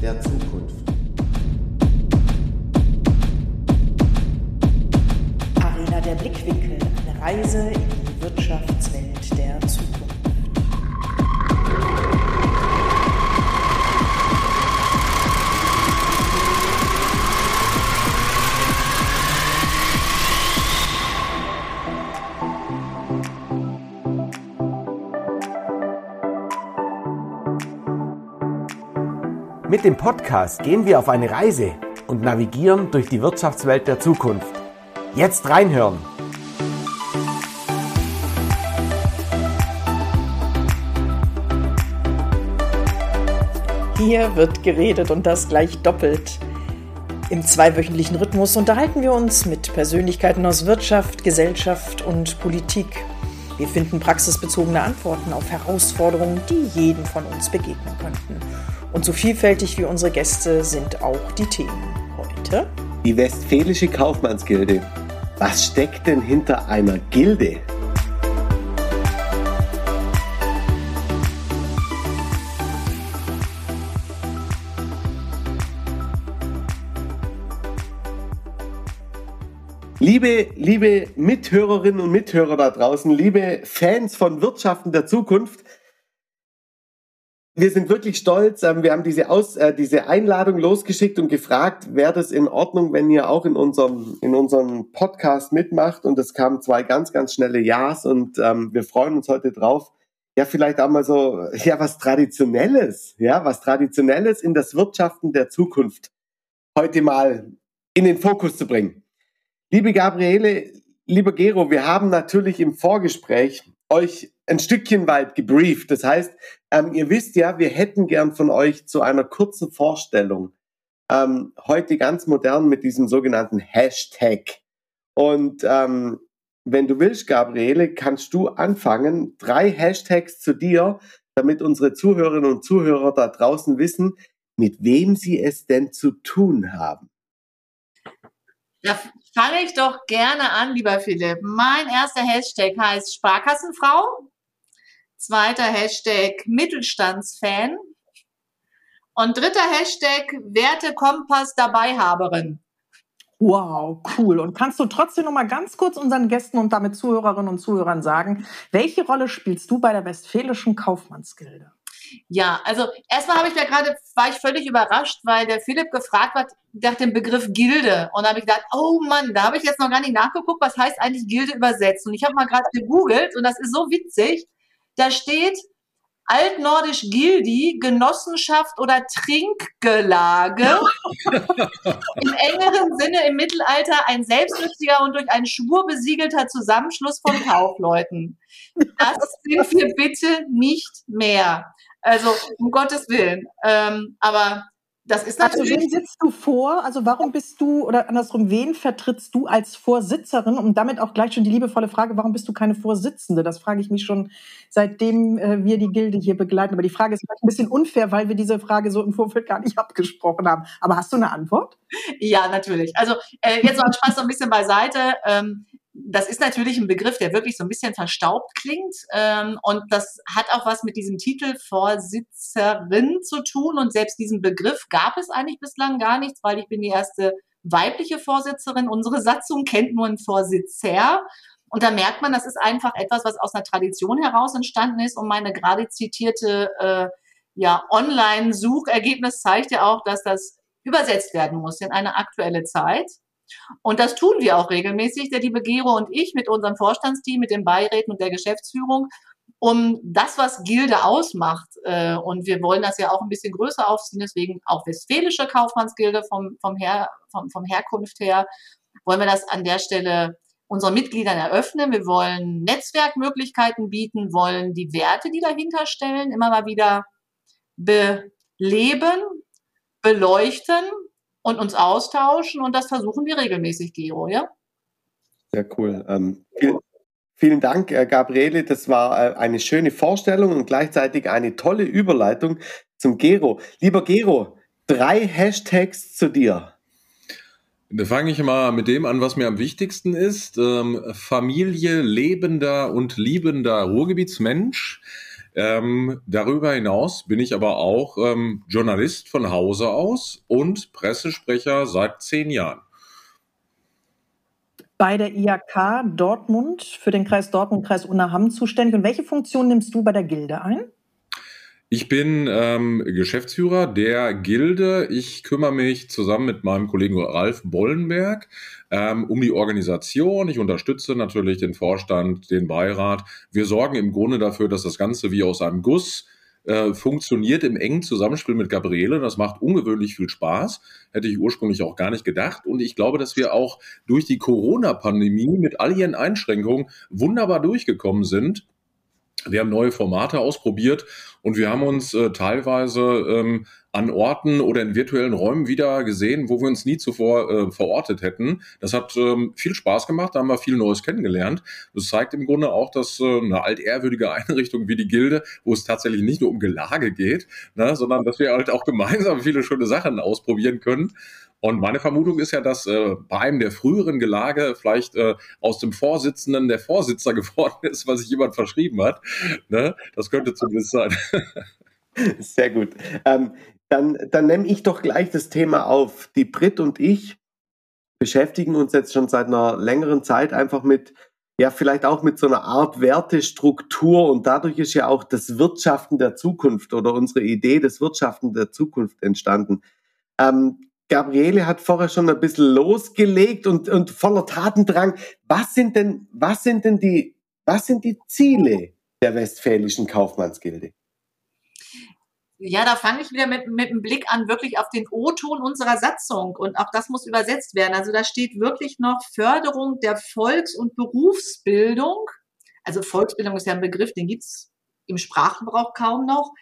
der Zukunft. Mit dem Podcast gehen wir auf eine Reise und navigieren durch die Wirtschaftswelt der Zukunft. Jetzt reinhören! Hier wird geredet und das gleich doppelt. Im zweiwöchentlichen Rhythmus unterhalten wir uns mit Persönlichkeiten aus Wirtschaft, Gesellschaft und Politik. Wir finden praxisbezogene Antworten auf Herausforderungen, die jedem von uns begegnen könnten. Und so vielfältig wie unsere Gäste sind auch die Themen heute. Die Westfälische Kaufmannsgilde. Was steckt denn hinter einer Gilde? Liebe, liebe Mithörerinnen und Mithörer da draußen, liebe Fans von Wirtschaften der Zukunft, wir sind wirklich stolz. Ähm, wir haben diese, Aus, äh, diese Einladung losgeschickt und gefragt, wäre das in Ordnung, wenn ihr auch in unserem, in unserem Podcast mitmacht? Und es kamen zwei ganz, ganz schnelle Ja's und ähm, wir freuen uns heute drauf. Ja, vielleicht auch mal so, ja, was Traditionelles, ja, was Traditionelles in das Wirtschaften der Zukunft heute mal in den Fokus zu bringen. Liebe Gabriele, lieber Gero, wir haben natürlich im Vorgespräch euch ein Stückchen weit gebrieft. Das heißt, ähm, ihr wisst ja, wir hätten gern von euch zu einer kurzen Vorstellung. Ähm, heute ganz modern mit diesem sogenannten Hashtag. Und ähm, wenn du willst, Gabriele, kannst du anfangen, drei Hashtags zu dir, damit unsere Zuhörerinnen und Zuhörer da draußen wissen, mit wem sie es denn zu tun haben. Da fange ich doch gerne an, lieber Philipp. Mein erster Hashtag heißt Sparkassenfrau. Zweiter Hashtag Mittelstandsfan. Und dritter Hashtag Wertekompass Dabeihaberin. Wow, cool. Und kannst du trotzdem noch mal ganz kurz unseren Gästen und damit Zuhörerinnen und Zuhörern sagen, welche Rolle spielst du bei der Westfälischen Kaufmannsgilde? Ja, also erstmal habe ich da gerade, war ich völlig überrascht, weil der Philipp gefragt hat nach dem Begriff Gilde. Und da habe ich gedacht, oh Mann, da habe ich jetzt noch gar nicht nachgeguckt, was heißt eigentlich Gilde übersetzt. Und ich habe mal gerade gegoogelt und das ist so witzig. Da steht altnordisch Gildi, Genossenschaft oder Trinkgelage. Im engeren Sinne im Mittelalter ein selbstnütziger und durch einen Schwur besiegelter Zusammenschluss von Kaufleuten. Das sind wir bitte nicht mehr. Also um Gottes Willen. Ähm, aber das ist also, natürlich. Also wen sitzt du vor? Also warum bist du oder andersrum, wen vertrittst du als Vorsitzerin? Und damit auch gleich schon die liebevolle Frage, warum bist du keine Vorsitzende? Das frage ich mich schon, seitdem äh, wir die Gilde hier begleiten. Aber die Frage ist vielleicht ein bisschen unfair, weil wir diese Frage so im Vorfeld gar nicht abgesprochen haben. Aber hast du eine Antwort? Ja, natürlich. Also äh, jetzt mal Spaß so ein bisschen beiseite. Ähm, das ist natürlich ein Begriff, der wirklich so ein bisschen verstaubt klingt. Ähm, und das hat auch was mit diesem Titel Vorsitzerin zu tun. Und selbst diesen Begriff gab es eigentlich bislang gar nichts, weil ich bin die erste weibliche Vorsitzerin. Unsere Satzung kennt nur einen Vorsitzer. Und da merkt man, das ist einfach etwas, was aus einer Tradition heraus entstanden ist. Und meine gerade zitierte äh, ja, Online-Suchergebnis zeigt ja auch, dass das übersetzt werden muss in eine aktuelle Zeit. Und das tun wir auch regelmäßig, der liebe Gero und ich mit unserem Vorstandsteam, mit den Beiräten und der Geschäftsführung, um das, was Gilde ausmacht. Äh, und wir wollen das ja auch ein bisschen größer aufziehen, deswegen auch Westfälische Kaufmannsgilde vom, vom, Her, vom, vom Herkunft her, wollen wir das an der Stelle unseren Mitgliedern eröffnen. Wir wollen Netzwerkmöglichkeiten bieten, wollen die Werte, die dahinter stellen, immer mal wieder beleben, beleuchten und uns austauschen und das versuchen wir regelmäßig, Gero, ja? Sehr cool. Ähm, vielen, vielen Dank, äh, Gabriele. Das war äh, eine schöne Vorstellung und gleichzeitig eine tolle Überleitung zum Gero. Lieber Gero, drei Hashtags zu dir. Da fange ich mal mit dem an, was mir am wichtigsten ist. Ähm, Familie, lebender und liebender Ruhrgebietsmensch. Ähm, darüber hinaus bin ich aber auch ähm, Journalist von Hause aus und Pressesprecher seit zehn Jahren. Bei der IAK Dortmund für den Kreis Dortmund, Kreis Unna-Hamm zuständig. Und welche Funktion nimmst du bei der Gilde ein? Ich bin ähm, Geschäftsführer der Gilde. Ich kümmere mich zusammen mit meinem Kollegen Ralf Bollenberg ähm, um die Organisation. Ich unterstütze natürlich den Vorstand, den Beirat. Wir sorgen im Grunde dafür, dass das Ganze wie aus einem Guss äh, funktioniert im engen Zusammenspiel mit Gabriele. Das macht ungewöhnlich viel Spaß. Hätte ich ursprünglich auch gar nicht gedacht. Und ich glaube, dass wir auch durch die Corona-Pandemie mit all ihren Einschränkungen wunderbar durchgekommen sind. Wir haben neue Formate ausprobiert und wir haben uns äh, teilweise ähm, an Orten oder in virtuellen Räumen wieder gesehen, wo wir uns nie zuvor äh, verortet hätten. Das hat ähm, viel Spaß gemacht, da haben wir viel Neues kennengelernt. Das zeigt im Grunde auch, dass äh, eine altehrwürdige Einrichtung wie die Gilde, wo es tatsächlich nicht nur um Gelage geht, ne, sondern dass wir halt auch gemeinsam viele schöne Sachen ausprobieren können. Und meine Vermutung ist ja, dass äh, bei einem der früheren Gelage vielleicht äh, aus dem Vorsitzenden der Vorsitzer geworden ist, was sich jemand verschrieben hat. Ne? Das könnte zumindest sein. Sehr gut. Ähm, dann, dann nehme ich doch gleich das Thema auf. Die Brit und ich beschäftigen uns jetzt schon seit einer längeren Zeit einfach mit, ja, vielleicht auch mit so einer Art Wertestruktur und dadurch ist ja auch das Wirtschaften der Zukunft oder unsere Idee des Wirtschaften der Zukunft entstanden. Ähm, Gabriele hat vorher schon ein bisschen losgelegt und, und voller Tatendrang. Was sind denn, was sind denn die, was sind die Ziele der Westfälischen Kaufmannsgilde? Ja, da fange ich wieder mit, mit einem Blick an, wirklich auf den O-Ton unserer Satzung. Und auch das muss übersetzt werden. Also da steht wirklich noch Förderung der Volks- und Berufsbildung. Also Volksbildung ist ja ein Begriff, den gibt's im Sprachgebrauch kaum noch,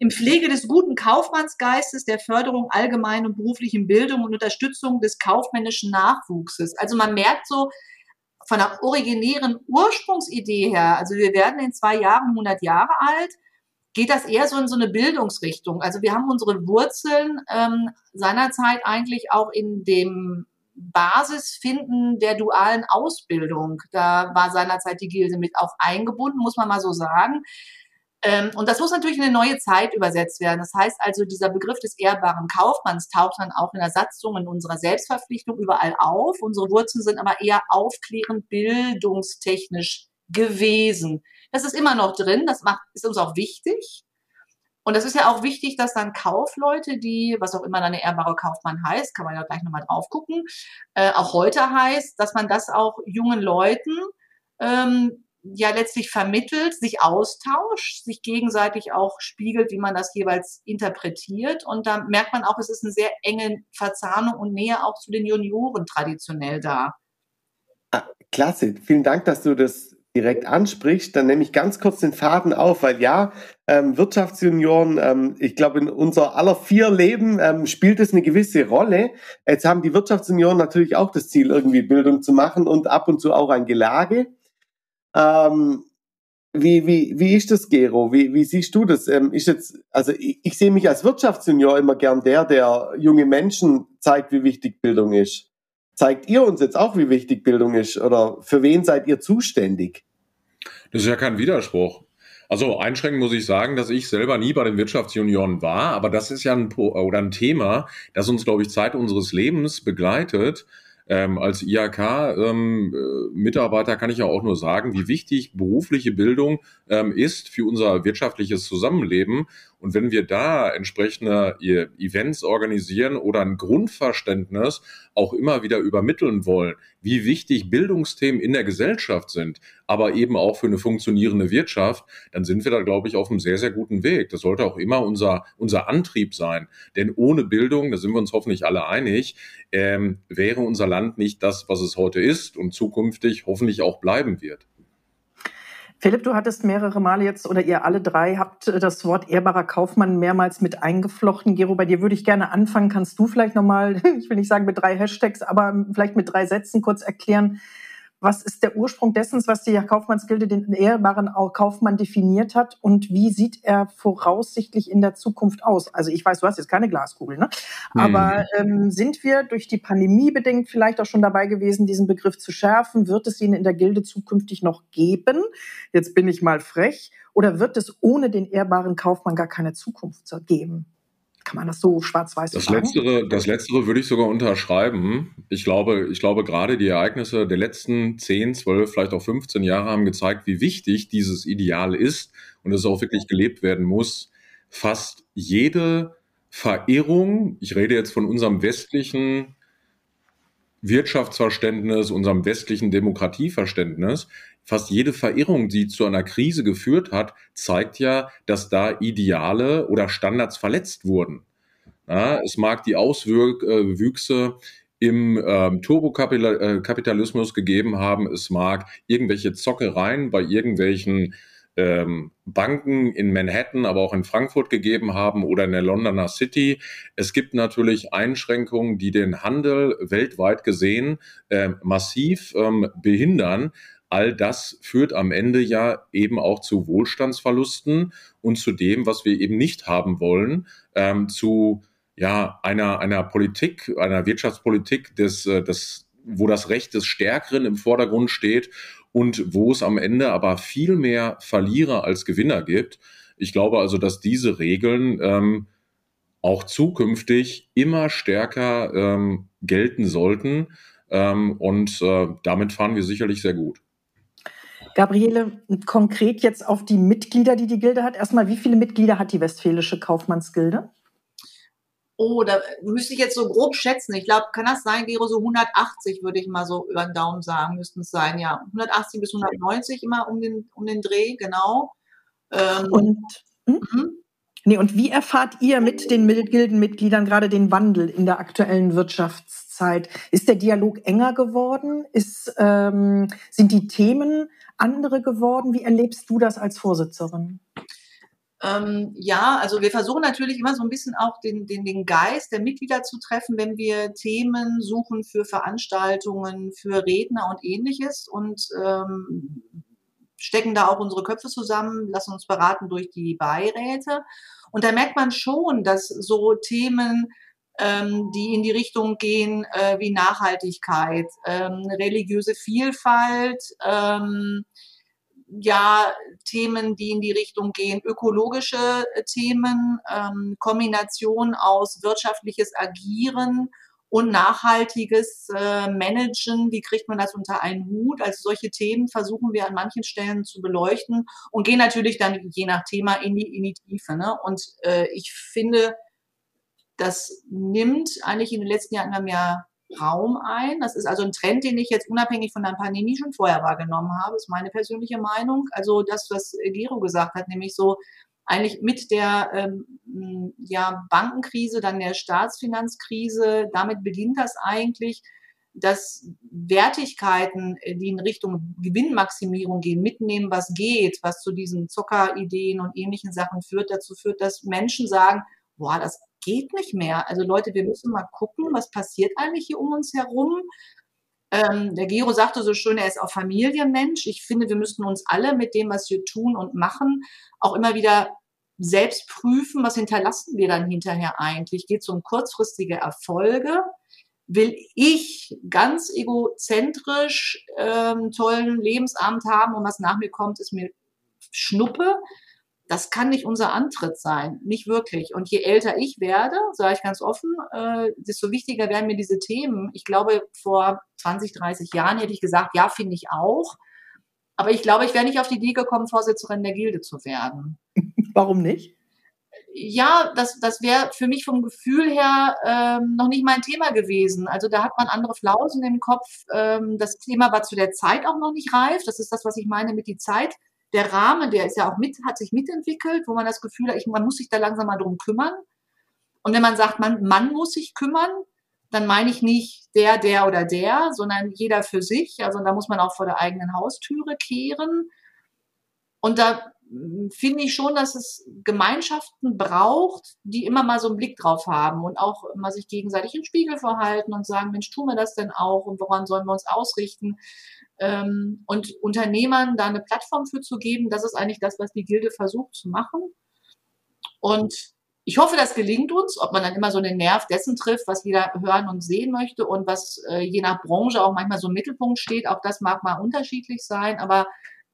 im Pflege des guten Kaufmannsgeistes, der Förderung allgemeinen und beruflichen Bildung und Unterstützung des kaufmännischen Nachwuchses. Also man merkt so von der originären Ursprungsidee her, also wir werden in zwei Jahren 100 Jahre alt, geht das eher so in so eine Bildungsrichtung. Also wir haben unsere Wurzeln ähm, seinerzeit eigentlich auch in dem Basisfinden der dualen Ausbildung. Da war seinerzeit die Gilde mit auch eingebunden, muss man mal so sagen. Ähm, und das muss natürlich in eine neue Zeit übersetzt werden. Das heißt also, dieser Begriff des ehrbaren Kaufmanns taucht dann auch in der Satzung in unserer Selbstverpflichtung überall auf. Unsere Wurzeln sind aber eher aufklärend bildungstechnisch gewesen. Das ist immer noch drin, das macht, ist uns auch wichtig. Und es ist ja auch wichtig, dass dann Kaufleute, die, was auch immer dann der ehrbare Kaufmann heißt, kann man ja gleich nochmal drauf gucken, äh, auch heute heißt, dass man das auch jungen Leuten ähm, ja letztlich vermittelt, sich austauscht, sich gegenseitig auch spiegelt, wie man das jeweils interpretiert. Und da merkt man auch, es ist eine sehr enge Verzahnung und Nähe auch zu den Junioren traditionell da. Ah, klasse, vielen Dank, dass du das direkt ansprichst. Dann nehme ich ganz kurz den Faden auf, weil ja, ähm, Wirtschaftsjunioren, ähm, ich glaube, in unser aller vier Leben ähm, spielt es eine gewisse Rolle. Jetzt haben die Wirtschaftsjunioren natürlich auch das Ziel, irgendwie Bildung zu machen und ab und zu auch ein Gelage. Ähm, wie, wie, wie ist das, Gero? Wie, wie siehst du das? Ähm, ist jetzt, also ich, ich sehe mich als Wirtschaftsjunior immer gern der, der junge Menschen zeigt, wie wichtig Bildung ist. Zeigt ihr uns jetzt auch, wie wichtig Bildung ist? Oder für wen seid ihr zuständig? Das ist ja kein Widerspruch. Also einschränkend muss ich sagen, dass ich selber nie bei den Wirtschaftsjunioren war, aber das ist ja ein, oder ein Thema, das uns, glaube ich, Zeit unseres Lebens begleitet. Ähm, als IHK-Mitarbeiter ähm, kann ich ja auch nur sagen, wie wichtig berufliche Bildung ähm, ist für unser wirtschaftliches Zusammenleben. Und wenn wir da entsprechende Events organisieren oder ein Grundverständnis auch immer wieder übermitteln wollen, wie wichtig Bildungsthemen in der Gesellschaft sind, aber eben auch für eine funktionierende Wirtschaft, dann sind wir da, glaube ich, auf einem sehr, sehr guten Weg. Das sollte auch immer unser, unser Antrieb sein. Denn ohne Bildung, da sind wir uns hoffentlich alle einig, ähm, wäre unser Land nicht das, was es heute ist und zukünftig hoffentlich auch bleiben wird. Philipp, du hattest mehrere Male jetzt oder ihr alle drei habt äh, das Wort ehrbarer Kaufmann mehrmals mit eingeflochten. Gero, bei dir würde ich gerne anfangen. Kannst du vielleicht nochmal, ich will nicht sagen mit drei Hashtags, aber vielleicht mit drei Sätzen kurz erklären, Was ist der Ursprung dessen, was die Kaufmannsgilde den ehrbaren Kaufmann definiert hat? Und wie sieht er voraussichtlich in der Zukunft aus? Also ich weiß, du hast jetzt keine Glaskugel, ne? Aber ähm, sind wir durch die Pandemie bedingt vielleicht auch schon dabei gewesen, diesen Begriff zu schärfen? Wird es ihn in der Gilde zukünftig noch geben? Jetzt bin ich mal frech. Oder wird es ohne den ehrbaren Kaufmann gar keine Zukunft geben? Kann man das so schwarz-weiß das sagen? Letztere, das Letztere würde ich sogar unterschreiben. Ich glaube, ich glaube, gerade die Ereignisse der letzten 10, 12, vielleicht auch 15 Jahre haben gezeigt, wie wichtig dieses Ideal ist und es auch wirklich gelebt werden muss. Fast jede Verirrung, ich rede jetzt von unserem westlichen Wirtschaftsverständnis, unserem westlichen Demokratieverständnis, fast jede Verirrung, die zu einer Krise geführt hat, zeigt ja, dass da Ideale oder Standards verletzt wurden. Ja, es mag die Auswüchse im ähm, Turbokapitalismus gegeben haben, es mag irgendwelche Zockereien bei irgendwelchen ähm, Banken in Manhattan, aber auch in Frankfurt gegeben haben oder in der Londoner City. Es gibt natürlich Einschränkungen, die den Handel weltweit gesehen äh, massiv ähm, behindern all das führt am Ende ja eben auch zu Wohlstandsverlusten und zu dem, was wir eben nicht haben wollen, ähm, zu ja einer einer Politik, einer Wirtschaftspolitik des, äh, des wo das Recht des Stärkeren im Vordergrund steht und wo es am Ende aber viel mehr Verlierer als Gewinner gibt. Ich glaube also, dass diese Regeln ähm, auch zukünftig immer stärker ähm, gelten sollten. Ähm, und äh, damit fahren wir sicherlich sehr gut. Gabriele, konkret jetzt auf die Mitglieder, die die Gilde hat. Erstmal, wie viele Mitglieder hat die Westfälische Kaufmannsgilde? Oh, da müsste ich jetzt so grob schätzen. Ich glaube, kann das sein, Gero, so 180 würde ich mal so über den Daumen sagen, müssten es sein, ja. 180 bis 190 immer um den, um den Dreh, genau. Ähm, und, hm? Mhm. nee, und wie erfahrt ihr mit den Gildenmitgliedern gerade den Wandel in der aktuellen Wirtschaftszeit? Ist der Dialog enger geworden? Ist, ähm, sind die Themen andere geworden? Wie erlebst du das als Vorsitzerin? Ähm, ja, also wir versuchen natürlich immer so ein bisschen auch den, den, den Geist der Mitglieder zu treffen, wenn wir Themen suchen für Veranstaltungen, für Redner und ähnliches und ähm, stecken da auch unsere Köpfe zusammen, lassen uns beraten durch die Beiräte. Und da merkt man schon, dass so Themen ähm, die in die Richtung gehen äh, wie Nachhaltigkeit, ähm, religiöse Vielfalt, ähm, ja, Themen, die in die Richtung gehen, ökologische äh, Themen, ähm, Kombination aus wirtschaftliches Agieren und nachhaltiges äh, Managen, wie kriegt man das unter einen Hut? Also solche Themen versuchen wir an manchen Stellen zu beleuchten und gehen natürlich dann je nach Thema in die, in die Tiefe. Ne? Und äh, ich finde, das nimmt eigentlich in den letzten Jahren immer mehr Raum ein. Das ist also ein Trend, den ich jetzt unabhängig von der Pandemie schon vorher wahrgenommen habe, ist meine persönliche Meinung. Also das, was Gero gesagt hat, nämlich so eigentlich mit der ähm, ja, Bankenkrise, dann der Staatsfinanzkrise, damit beginnt das eigentlich, dass Wertigkeiten, die in Richtung Gewinnmaximierung gehen, mitnehmen, was geht, was zu diesen Zockerideen und ähnlichen Sachen führt, dazu führt, dass Menschen sagen, boah, das geht nicht mehr. Also Leute, wir müssen mal gucken, was passiert eigentlich hier um uns herum. Ähm, der Gero sagte so schön, er ist auch Familienmensch. Ich finde, wir müssten uns alle mit dem, was wir tun und machen, auch immer wieder selbst prüfen, was hinterlassen wir dann hinterher eigentlich. Geht es um kurzfristige Erfolge? Will ich ganz egozentrisch ähm, tollen Lebensabend haben und was nach mir kommt, ist mir Schnuppe? Das kann nicht unser Antritt sein, nicht wirklich. Und je älter ich werde, sage ich ganz offen, äh, desto wichtiger werden mir diese Themen. Ich glaube, vor 20, 30 Jahren hätte ich gesagt, ja, finde ich auch. Aber ich glaube, ich wäre nicht auf die Idee gekommen, Vorsitzerin der Gilde zu werden. Warum nicht? Ja, das, das wäre für mich vom Gefühl her ähm, noch nicht mein Thema gewesen. Also da hat man andere Flausen im Kopf. Ähm, das Thema war zu der Zeit auch noch nicht reif. Das ist das, was ich meine mit die Zeit der Rahmen, der ist ja auch mit, hat sich mitentwickelt, wo man das Gefühl hat, ich, man muss sich da langsam mal drum kümmern. Und wenn man sagt, man, man muss sich kümmern, dann meine ich nicht der, der oder der, sondern jeder für sich. Also da muss man auch vor der eigenen Haustüre kehren. Und da finde ich schon, dass es Gemeinschaften braucht, die immer mal so einen Blick drauf haben und auch mal sich gegenseitig den Spiegel verhalten und sagen, Mensch, tun wir das denn auch und woran sollen wir uns ausrichten? Ähm, und Unternehmern da eine Plattform für zu geben, das ist eigentlich das, was die Gilde versucht zu machen. Und ich hoffe, das gelingt uns, ob man dann immer so den Nerv dessen trifft, was jeder hören und sehen möchte und was äh, je nach Branche auch manchmal so im Mittelpunkt steht. Auch das mag mal unterschiedlich sein, aber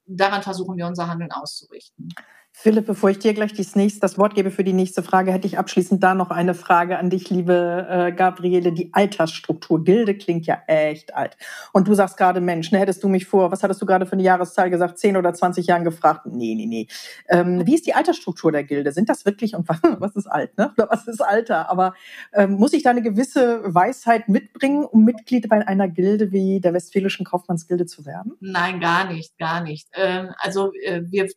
daran versuchen wir unser Handeln auszurichten. Philipp, bevor ich dir gleich das, nächste, das Wort gebe für die nächste Frage, hätte ich abschließend da noch eine Frage an dich, liebe äh, Gabriele. Die Altersstruktur. Gilde klingt ja echt alt. Und du sagst gerade, Mensch, ne, hättest du mich vor, was hattest du gerade für eine Jahreszahl gesagt, 10 oder 20 Jahren gefragt? Nee, nee, nee. Ähm, wie ist die Altersstruktur der Gilde? Sind das wirklich, und was, was ist alt, ne? Oder was ist Alter? Aber ähm, muss ich da eine gewisse Weisheit mitbringen, um Mitglied bei einer Gilde wie der Westfälischen Kaufmannsgilde zu werden? Nein, gar nicht, gar nicht. Ähm, also äh, wir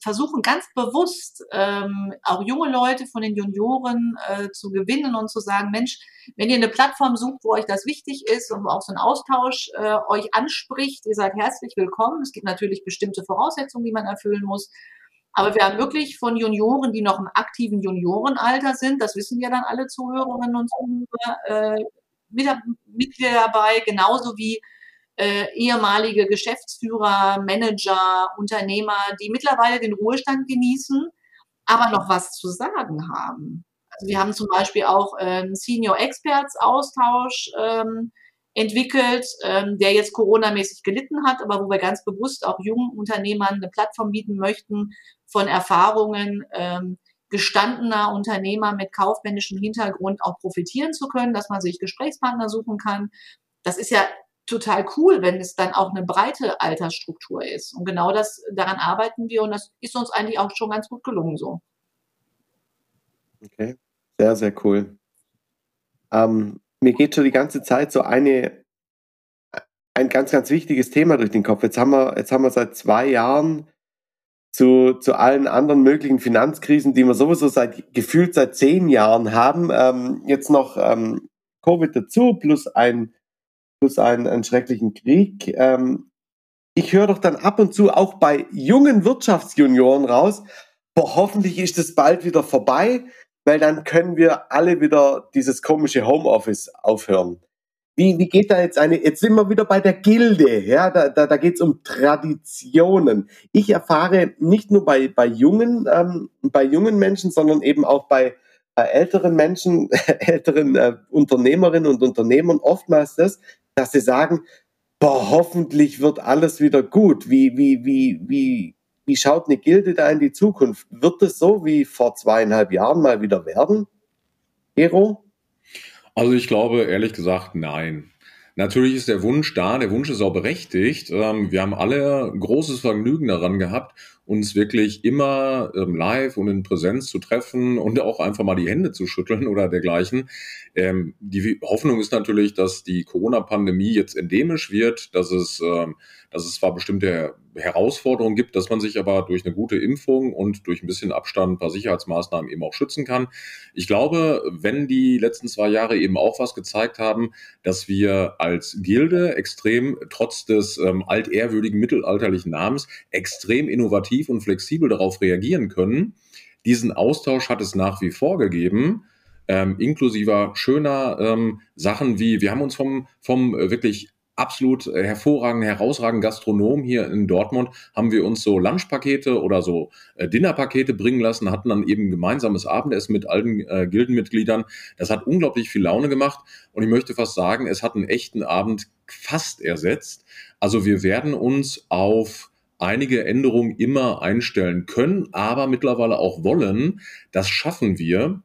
versuchen ganz ganz bewusst ähm, auch junge Leute von den Junioren äh, zu gewinnen und zu sagen, Mensch, wenn ihr eine Plattform sucht, wo euch das wichtig ist und wo auch so ein Austausch äh, euch anspricht, ihr seid herzlich willkommen. Es gibt natürlich bestimmte Voraussetzungen, die man erfüllen muss. Aber wir haben wirklich von Junioren, die noch im aktiven Juniorenalter sind, das wissen ja dann alle Zuhörerinnen und Zuhörer, äh, Mitglieder dabei, genauso wie äh, ehemalige Geschäftsführer, Manager, Unternehmer, die mittlerweile den Ruhestand genießen, aber noch was zu sagen haben. Also wir haben zum Beispiel auch einen Senior Experts Austausch ähm, entwickelt, ähm, der jetzt Corona-mäßig gelitten hat, aber wo wir ganz bewusst auch jungen Unternehmern eine Plattform bieten möchten von Erfahrungen ähm, gestandener Unternehmer mit kaufmännischem Hintergrund auch profitieren zu können, dass man sich Gesprächspartner suchen kann. Das ist ja total cool, wenn es dann auch eine breite Altersstruktur ist. Und genau das, daran arbeiten wir und das ist uns eigentlich auch schon ganz gut gelungen so. Okay, sehr, sehr cool. Ähm, mir geht schon die ganze Zeit so eine, ein ganz, ganz wichtiges Thema durch den Kopf. Jetzt haben wir, jetzt haben wir seit zwei Jahren zu, zu allen anderen möglichen Finanzkrisen, die wir sowieso seit gefühlt seit zehn Jahren haben, ähm, jetzt noch ähm, Covid dazu, plus ein einen, einen schrecklichen Krieg. Ähm, ich höre doch dann ab und zu auch bei jungen Wirtschaftsjunioren raus, boah, hoffentlich ist es bald wieder vorbei, weil dann können wir alle wieder dieses komische Homeoffice aufhören. Wie, wie geht da jetzt eine, jetzt sind wir wieder bei der Gilde, ja, da, da, da geht es um Traditionen. Ich erfahre nicht nur bei, bei jungen, ähm, bei jungen Menschen, sondern eben auch bei äh, älteren Menschen, älteren äh, Unternehmerinnen und Unternehmern oftmals das, dass sie sagen, boah, hoffentlich wird alles wieder gut. Wie, wie, wie, wie, wie schaut eine Gilde da in die Zukunft? Wird es so wie vor zweieinhalb Jahren mal wieder werden? Hero? Also ich glaube ehrlich gesagt, nein. Natürlich ist der Wunsch da, der Wunsch ist auch berechtigt. Ähm, wir haben alle großes Vergnügen daran gehabt, uns wirklich immer ähm, live und in Präsenz zu treffen und auch einfach mal die Hände zu schütteln oder dergleichen. Ähm, die Hoffnung ist natürlich, dass die Corona-Pandemie jetzt endemisch wird, dass es, ähm, dass es zwar bestimmte Herausforderungen gibt, dass man sich aber durch eine gute Impfung und durch ein bisschen Abstand, ein paar Sicherheitsmaßnahmen eben auch schützen kann. Ich glaube, wenn die letzten zwei Jahre eben auch was gezeigt haben, dass wir als Gilde extrem, trotz des ähm, altehrwürdigen mittelalterlichen Namens, extrem innovativ und flexibel darauf reagieren können. Diesen Austausch hat es nach wie vor gegeben ähm, inklusiver schöner ähm, Sachen wie, wir haben uns vom, vom äh, wirklich absolut äh, hervorragenden, herausragenden Gastronom hier in Dortmund, haben wir uns so Lunchpakete oder so äh, Dinnerpakete bringen lassen, hatten dann eben gemeinsames Abendessen mit allen äh, Gildenmitgliedern. Das hat unglaublich viel Laune gemacht und ich möchte fast sagen, es hat einen echten Abend fast ersetzt. Also wir werden uns auf einige Änderungen immer einstellen können, aber mittlerweile auch wollen. Das schaffen wir.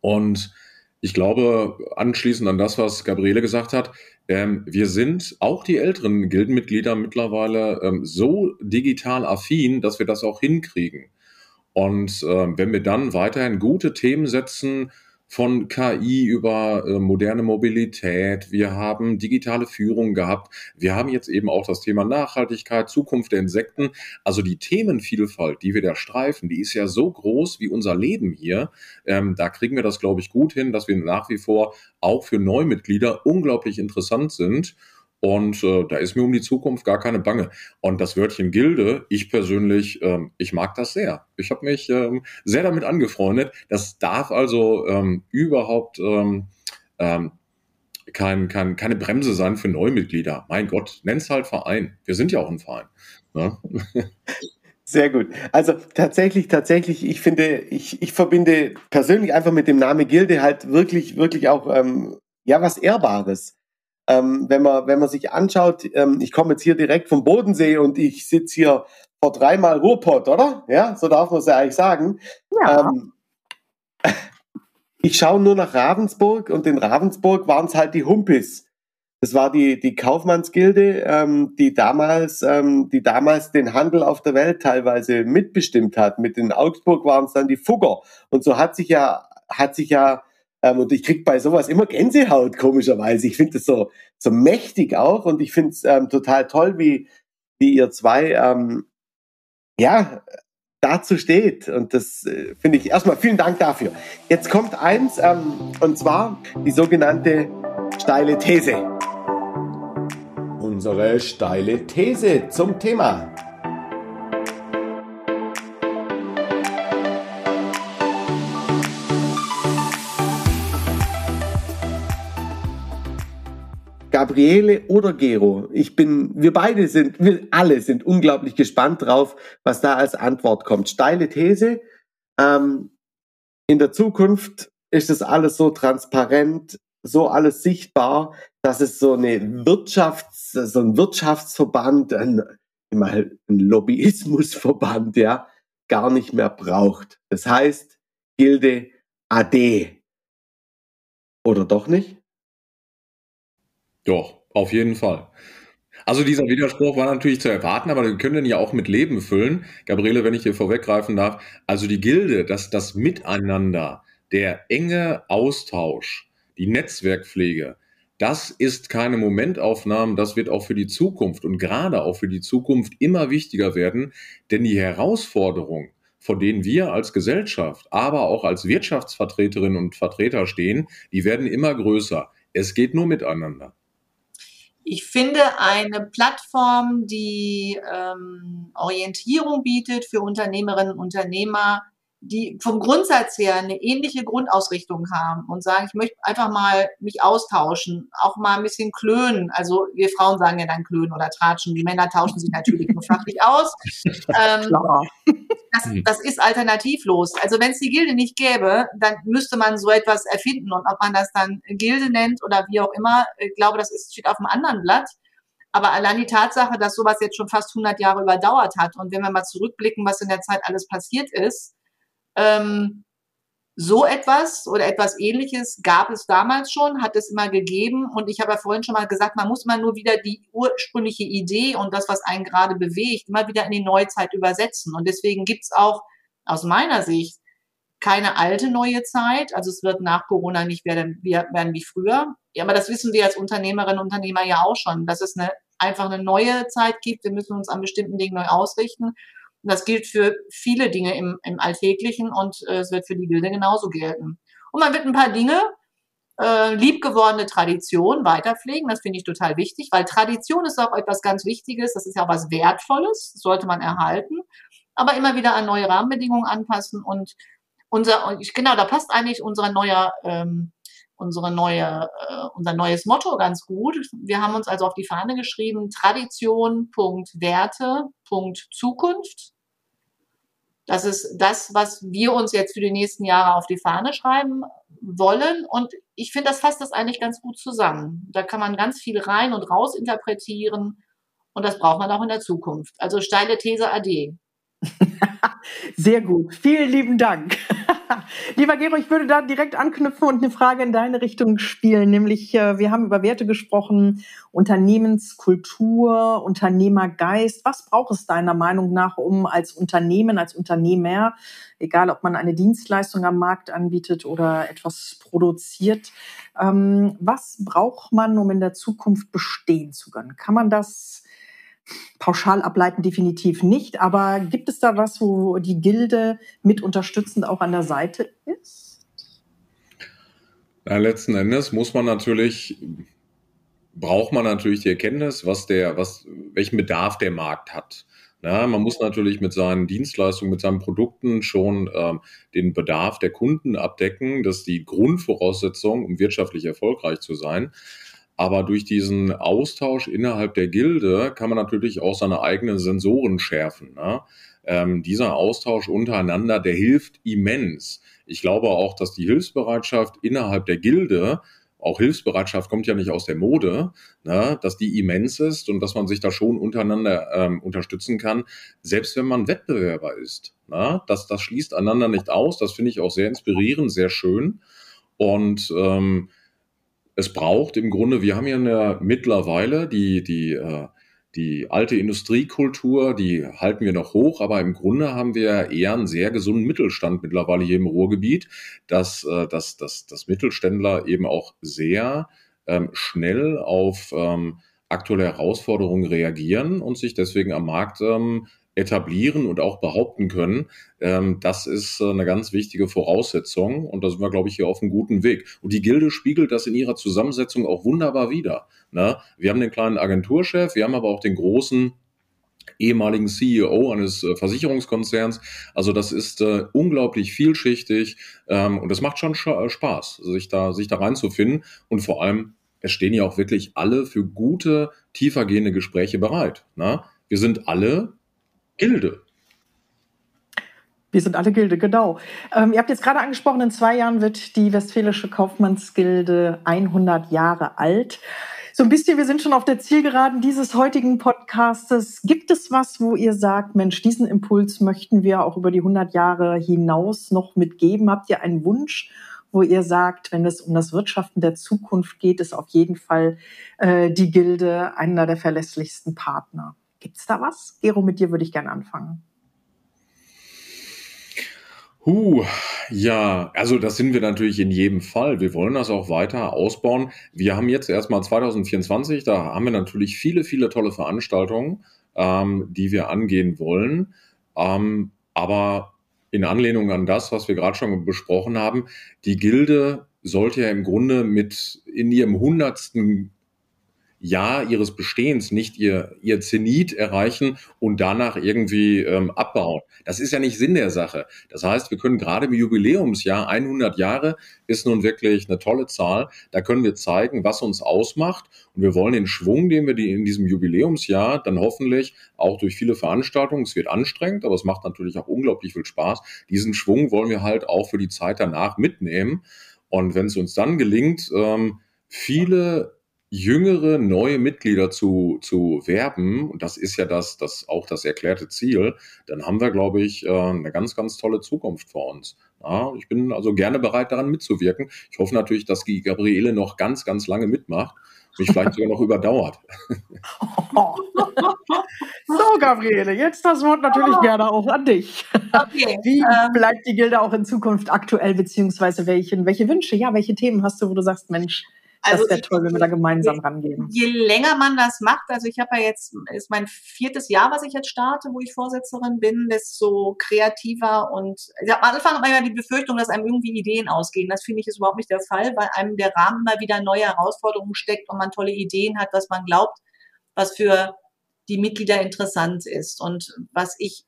Und ich glaube, anschließend an das, was Gabriele gesagt hat, ähm, wir sind auch die älteren Gildenmitglieder mittlerweile ähm, so digital affin, dass wir das auch hinkriegen. Und äh, wenn wir dann weiterhin gute Themen setzen, von KI über äh, moderne Mobilität. Wir haben digitale Führung gehabt. Wir haben jetzt eben auch das Thema Nachhaltigkeit, Zukunft der Insekten. Also die Themenvielfalt, die wir da streifen, die ist ja so groß wie unser Leben hier. Ähm, da kriegen wir das, glaube ich, gut hin, dass wir nach wie vor auch für Neumitglieder unglaublich interessant sind. Und äh, da ist mir um die Zukunft gar keine Bange. Und das Wörtchen Gilde, ich persönlich, ähm, ich mag das sehr. Ich habe mich ähm, sehr damit angefreundet. Das darf also ähm, überhaupt ähm, ähm, kein, kein, keine Bremse sein für Neumitglieder. Mein Gott, nenn's halt Verein. Wir sind ja auch ein Verein. Ne? Sehr gut. Also tatsächlich, tatsächlich, ich finde, ich, ich verbinde persönlich einfach mit dem Namen Gilde halt wirklich, wirklich auch ähm, ja was Ehrbares. Ähm, wenn, man, wenn man sich anschaut, ähm, ich komme jetzt hier direkt vom Bodensee und ich sitze hier vor dreimal Ruhrpott, oder? Ja, so darf man es ja eigentlich sagen. Ja. Ähm, ich schaue nur nach Ravensburg und in Ravensburg waren es halt die Humpis. Das war die, die Kaufmannsgilde, ähm, die damals, ähm, die damals den Handel auf der Welt teilweise mitbestimmt hat. Mit in Augsburg waren es dann die Fugger. Und so hat sich ja, hat sich ja ähm, und ich krieg bei sowas immer Gänsehaut, komischerweise. Ich finde das so, so mächtig auch und ich finde es ähm, total toll, wie, wie ihr zwei ähm, ja, dazu steht. Und das äh, finde ich erstmal vielen Dank dafür. Jetzt kommt eins, ähm, und zwar die sogenannte steile These. Unsere steile These zum Thema. Gabriele oder Gero. Ich bin, wir beide sind, wir alle sind unglaublich gespannt drauf, was da als Antwort kommt. Steile These. Ähm, in der Zukunft ist das alles so transparent, so alles sichtbar, dass es so eine Wirtschafts, so ein Wirtschaftsverband, ein, ein Lobbyismusverband, ja, gar nicht mehr braucht. Das heißt, Gilde AD. Oder doch nicht? Doch, auf jeden Fall. Also dieser Widerspruch war natürlich zu erwarten, aber wir können den ja auch mit Leben füllen. Gabriele, wenn ich hier vorweggreifen darf. Also die Gilde, das, das Miteinander, der enge Austausch, die Netzwerkpflege, das ist keine Momentaufnahme, das wird auch für die Zukunft und gerade auch für die Zukunft immer wichtiger werden, denn die Herausforderung, vor denen wir als Gesellschaft, aber auch als Wirtschaftsvertreterinnen und Vertreter stehen, die werden immer größer. Es geht nur miteinander. Ich finde eine Plattform, die ähm, Orientierung bietet für Unternehmerinnen und Unternehmer, die vom Grundsatz her eine ähnliche Grundausrichtung haben und sagen, ich möchte einfach mal mich austauschen, auch mal ein bisschen klönen. Also wir Frauen sagen ja dann klönen oder tratschen. Die Männer tauschen sich natürlich nur fachlich aus. Ähm, das, mhm. das ist alternativlos. Also wenn es die Gilde nicht gäbe, dann müsste man so etwas erfinden. Und ob man das dann Gilde nennt oder wie auch immer, ich glaube, das ist, steht auf einem anderen Blatt. Aber allein die Tatsache, dass sowas jetzt schon fast 100 Jahre überdauert hat und wenn wir mal zurückblicken, was in der Zeit alles passiert ist, ähm, so etwas oder etwas ähnliches gab es damals schon, hat es immer gegeben. Und ich habe ja vorhin schon mal gesagt, man muss mal nur wieder die ursprüngliche Idee und das, was einen gerade bewegt, immer wieder in die Neuzeit übersetzen. Und deswegen gibt es auch aus meiner Sicht keine alte neue Zeit. Also es wird nach Corona nicht werden, werden wie früher. Ja, aber das wissen wir als Unternehmerinnen und Unternehmer ja auch schon, dass es eine, einfach eine neue Zeit gibt. Wir müssen uns an bestimmten Dingen neu ausrichten. Und das gilt für viele Dinge im, im Alltäglichen und äh, es wird für die Gilde genauso gelten. Und man wird ein paar Dinge, äh, liebgewordene Tradition weiterpflegen. Das finde ich total wichtig, weil Tradition ist auch etwas ganz Wichtiges. Das ist ja auch was Wertvolles, das sollte man erhalten. Aber immer wieder an neue Rahmenbedingungen anpassen und unser, genau, da passt eigentlich unser neuer ähm, unsere neue, äh, unser neues Motto ganz gut. Wir haben uns also auf die Fahne geschrieben, Tradition, Punkt, Werte, Punkt, Zukunft. Das ist das, was wir uns jetzt für die nächsten Jahre auf die Fahne schreiben wollen. Und ich finde, das fasst das eigentlich ganz gut zusammen. Da kann man ganz viel rein und raus interpretieren. Und das braucht man auch in der Zukunft. Also steile These AD. Sehr gut. Vielen lieben Dank. Lieber Gero, ich würde da direkt anknüpfen und eine Frage in deine Richtung spielen, nämlich äh, wir haben über Werte gesprochen, Unternehmenskultur, Unternehmergeist. Was braucht es deiner Meinung nach, um als Unternehmen, als Unternehmer, egal ob man eine Dienstleistung am Markt anbietet oder etwas produziert, ähm, was braucht man, um in der Zukunft bestehen zu können? Kann man das pauschal ableiten definitiv nicht, aber gibt es da was, wo die Gilde mit unterstützend auch an der Seite ist? Ja, letzten Endes muss man natürlich braucht man natürlich die Erkenntnis, was der, was, welchen Bedarf der Markt hat. Na, man muss natürlich mit seinen Dienstleistungen, mit seinen Produkten schon ähm, den Bedarf der Kunden abdecken. Das ist die Grundvoraussetzung, um wirtschaftlich erfolgreich zu sein. Aber durch diesen Austausch innerhalb der Gilde kann man natürlich auch seine eigenen Sensoren schärfen. Ne? Ähm, dieser Austausch untereinander, der hilft immens. Ich glaube auch, dass die Hilfsbereitschaft innerhalb der Gilde auch Hilfsbereitschaft kommt ja nicht aus der Mode, ne, dass die immens ist und dass man sich da schon untereinander ähm, unterstützen kann, selbst wenn man Wettbewerber ist. Ne, das, das schließt einander nicht aus. Das finde ich auch sehr inspirierend, sehr schön. Und ähm, es braucht im Grunde, wir haben ja eine, mittlerweile die, die äh, die alte Industriekultur, die halten wir noch hoch, aber im Grunde haben wir eher einen sehr gesunden Mittelstand mittlerweile hier im Ruhrgebiet, dass, äh, dass, dass, dass Mittelständler eben auch sehr ähm, schnell auf ähm, aktuelle Herausforderungen reagieren und sich deswegen am Markt ähm, etablieren und auch behaupten können. Ähm, das ist äh, eine ganz wichtige Voraussetzung und da sind wir, glaube ich, hier auf einem guten Weg. Und die Gilde spiegelt das in ihrer Zusammensetzung auch wunderbar wider. Ne? Wir haben den kleinen Agenturchef, wir haben aber auch den großen ehemaligen CEO eines äh, Versicherungskonzerns. Also das ist äh, unglaublich vielschichtig ähm, und es macht schon äh, Spaß, sich da, sich da reinzufinden und vor allem, es stehen ja auch wirklich alle für gute, tiefergehende Gespräche bereit. Ne? Wir sind alle Gilde. Wir sind alle Gilde, genau. Ähm, ihr habt jetzt gerade angesprochen, in zwei Jahren wird die Westfälische Kaufmannsgilde 100 Jahre alt. So ein bisschen, wir sind schon auf der Zielgeraden dieses heutigen Podcastes. Gibt es was, wo ihr sagt, Mensch, diesen Impuls möchten wir auch über die 100 Jahre hinaus noch mitgeben? Habt ihr einen Wunsch, wo ihr sagt, wenn es um das Wirtschaften der Zukunft geht, ist auf jeden Fall äh, die Gilde einer der verlässlichsten Partner? Gibt's da was? Gero, mit dir würde ich gerne anfangen. Huh, ja, also das sind wir natürlich in jedem Fall. Wir wollen das auch weiter ausbauen. Wir haben jetzt erstmal 2024, da haben wir natürlich viele, viele tolle Veranstaltungen, ähm, die wir angehen wollen. Ähm, aber in Anlehnung an das, was wir gerade schon besprochen haben, die Gilde sollte ja im Grunde mit in ihrem hundertsten Jahr ihres Bestehens nicht ihr, ihr Zenit erreichen und danach irgendwie ähm, abbauen. Das ist ja nicht Sinn der Sache. Das heißt, wir können gerade im Jubiläumsjahr, 100 Jahre ist nun wirklich eine tolle Zahl, da können wir zeigen, was uns ausmacht und wir wollen den Schwung, den wir die in diesem Jubiläumsjahr dann hoffentlich auch durch viele Veranstaltungen, es wird anstrengend, aber es macht natürlich auch unglaublich viel Spaß, diesen Schwung wollen wir halt auch für die Zeit danach mitnehmen. Und wenn es uns dann gelingt, ähm, viele jüngere, neue Mitglieder zu, zu werben, und das ist ja das, das auch das erklärte Ziel, dann haben wir, glaube ich, äh, eine ganz, ganz tolle Zukunft vor uns. Ja, ich bin also gerne bereit, daran mitzuwirken. Ich hoffe natürlich, dass die Gabriele noch ganz, ganz lange mitmacht, mich vielleicht sogar noch überdauert. So, Gabriele, jetzt das Wort natürlich gerne auch an dich. Okay, Wie ähm, bleibt die Gilde auch in Zukunft aktuell, beziehungsweise welchen, welche Wünsche, ja, welche Themen hast du, wo du sagst, Mensch, also das wäre toll, wenn wir da gemeinsam je, rangehen. Je länger man das macht, also ich habe ja jetzt, ist mein viertes Jahr, was ich jetzt starte, wo ich Vorsetzerin bin, desto kreativer und ja, am Anfang hat man ja die Befürchtung, dass einem irgendwie Ideen ausgehen. Das finde ich ist überhaupt nicht der Fall, weil einem der Rahmen mal wieder neue Herausforderungen steckt und man tolle Ideen hat, was man glaubt, was für die Mitglieder interessant ist. Und was ich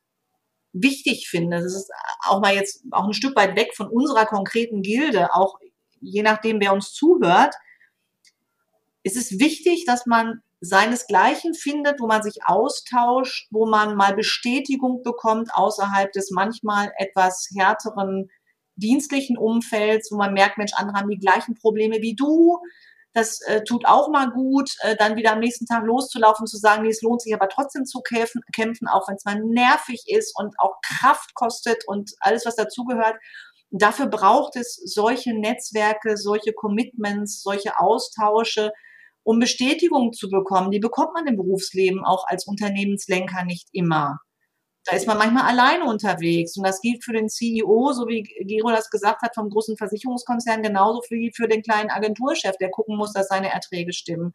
wichtig finde, das ist auch mal jetzt auch ein Stück weit weg von unserer konkreten Gilde, auch je nachdem, wer uns zuhört, es ist wichtig, dass man seinesgleichen findet, wo man sich austauscht, wo man mal Bestätigung bekommt außerhalb des manchmal etwas härteren dienstlichen Umfelds, wo man merkt, Mensch, andere haben die gleichen Probleme wie du. Das äh, tut auch mal gut, äh, dann wieder am nächsten Tag loszulaufen, zu sagen, nee, es lohnt sich aber trotzdem zu kämpfen, kämpfen auch wenn es mal nervig ist und auch Kraft kostet und alles, was dazugehört. Dafür braucht es solche Netzwerke, solche Commitments, solche Austausche, um Bestätigung zu bekommen. Die bekommt man im Berufsleben auch als Unternehmenslenker nicht immer. Da ist man manchmal alleine unterwegs. Und das gilt für den CEO, so wie Gero das gesagt hat, vom großen Versicherungskonzern, genauso wie für den kleinen Agenturchef, der gucken muss, dass seine Erträge stimmen.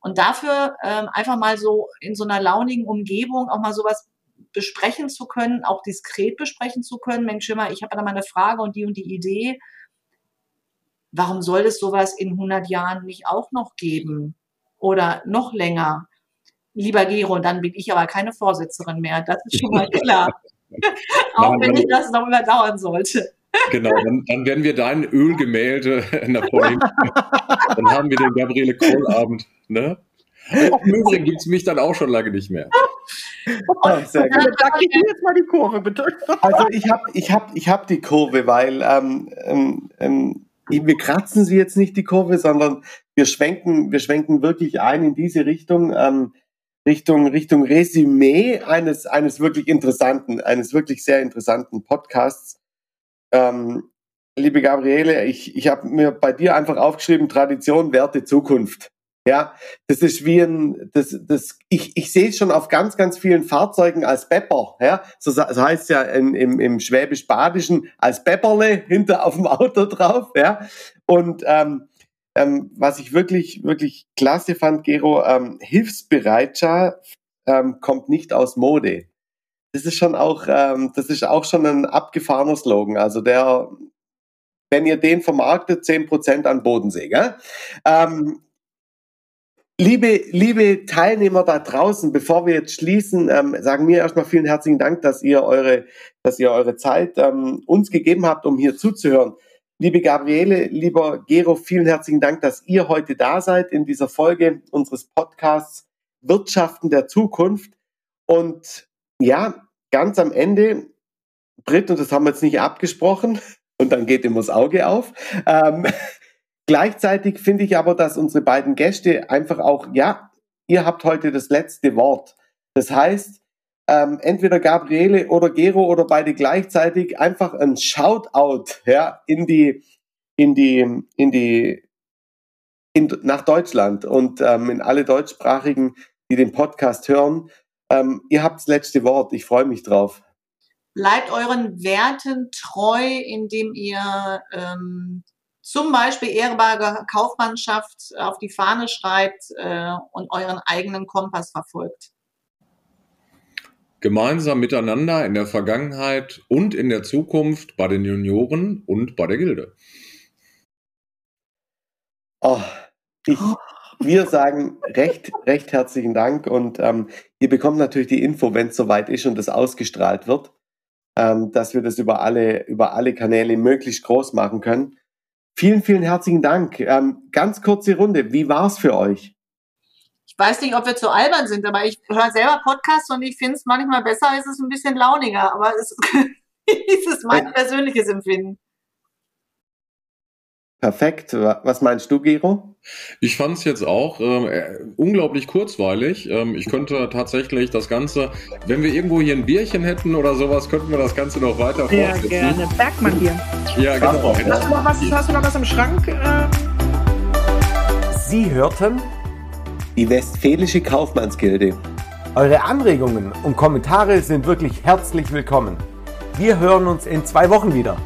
Und dafür ähm, einfach mal so in so einer launigen Umgebung auch mal sowas besprechen zu können, auch diskret besprechen zu können. Mensch, Schimmer, ich habe da mal eine Frage und die und die Idee. Warum soll es sowas in 100 Jahren nicht auch noch geben? oder noch länger, lieber Gero, dann bin ich aber keine Vorsitzerin mehr. Das ist schon mal klar. Auch wenn ich das noch überdauern sollte. Genau, dann, dann werden wir dein Ölgemälde in der Vorlesung. dann haben wir den Gabriele Kohl-Abend. Ne? Im Übrigen gibt es mich dann auch schon lange nicht mehr. Oh, sehr gut. Sag ich jetzt mal die Kurve, bitte. Also ich habe ich hab, ich hab die Kurve, weil ähm, ähm, ähm, wir kratzen sie jetzt nicht die Kurve, sondern wir schwenken, wir schwenken wirklich ein in diese Richtung. Ähm, Richtung, Richtung Resümee eines, eines wirklich interessanten, eines wirklich sehr interessanten Podcasts. Ähm, liebe Gabriele, ich, ich habe mir bei dir einfach aufgeschrieben, Tradition, Werte, Zukunft. Ja, das ist wie ein, das, das, ich, ich sehe es schon auf ganz, ganz vielen Fahrzeugen als Pepper, ja, so, so heißt ja in, im, im Schwäbisch-Badischen als Pepperle hinter auf dem Auto drauf, ja, und ähm, ähm, was ich wirklich, wirklich klasse fand, Gero, ähm, Hilfsbereitschaft ähm, kommt nicht aus Mode. Das ist schon auch, ähm, das ist auch schon ein abgefahrener Slogan. Also der, wenn ihr den vermarktet, zehn Prozent an Bodensee. Gell? Ähm, Liebe, liebe Teilnehmer da draußen, bevor wir jetzt schließen, ähm, sagen wir erstmal vielen herzlichen Dank, dass ihr eure, dass ihr eure Zeit ähm, uns gegeben habt, um hier zuzuhören. Liebe Gabriele, lieber Gero, vielen herzlichen Dank, dass ihr heute da seid in dieser Folge unseres Podcasts Wirtschaften der Zukunft. Und ja, ganz am Ende, Britt, und das haben wir jetzt nicht abgesprochen, und dann geht immer das Auge auf. Ähm, gleichzeitig finde ich aber, dass unsere beiden Gäste einfach auch, ja, ihr habt heute das letzte Wort. Das heißt, ähm, entweder Gabriele oder Gero oder beide gleichzeitig einfach ein Shoutout ja, in die, in die, in die, in, nach Deutschland und ähm, in alle Deutschsprachigen, die den Podcast hören. Ähm, ihr habt das letzte Wort. Ich freue mich drauf. Bleibt euren Werten treu, indem ihr ähm, zum Beispiel ehrbare Kaufmannschaft auf die Fahne schreibt äh, und euren eigenen Kompass verfolgt gemeinsam miteinander in der Vergangenheit und in der Zukunft bei den Junioren und bei der Gilde. Oh, ich, wir sagen recht, recht herzlichen Dank und ähm, ihr bekommt natürlich die Info, wenn es soweit ist und das ausgestrahlt wird, ähm, dass wir das über alle, über alle Kanäle möglichst groß machen können. Vielen, vielen herzlichen Dank. Ähm, ganz kurze Runde. Wie war es für euch? weiß nicht, ob wir zu albern sind, aber ich höre selber Podcasts und ich finde es manchmal besser, ist es ein bisschen launiger, aber es ist mein persönliches Empfinden. Perfekt. Was meinst du, Gero? Ich fand es jetzt auch ähm, äh, unglaublich kurzweilig. Ähm, ich könnte tatsächlich das Ganze, wenn wir irgendwo hier ein Bierchen hätten oder sowas, könnten wir das Ganze noch weiter ja, fortsetzen. Ja, gerne. Bergmann-Bier. Ja, genau. Hast du, noch was, hast du noch was im Schrank? Äh? Sie hörten die Westfälische Kaufmannsgilde. Eure Anregungen und Kommentare sind wirklich herzlich willkommen. Wir hören uns in zwei Wochen wieder.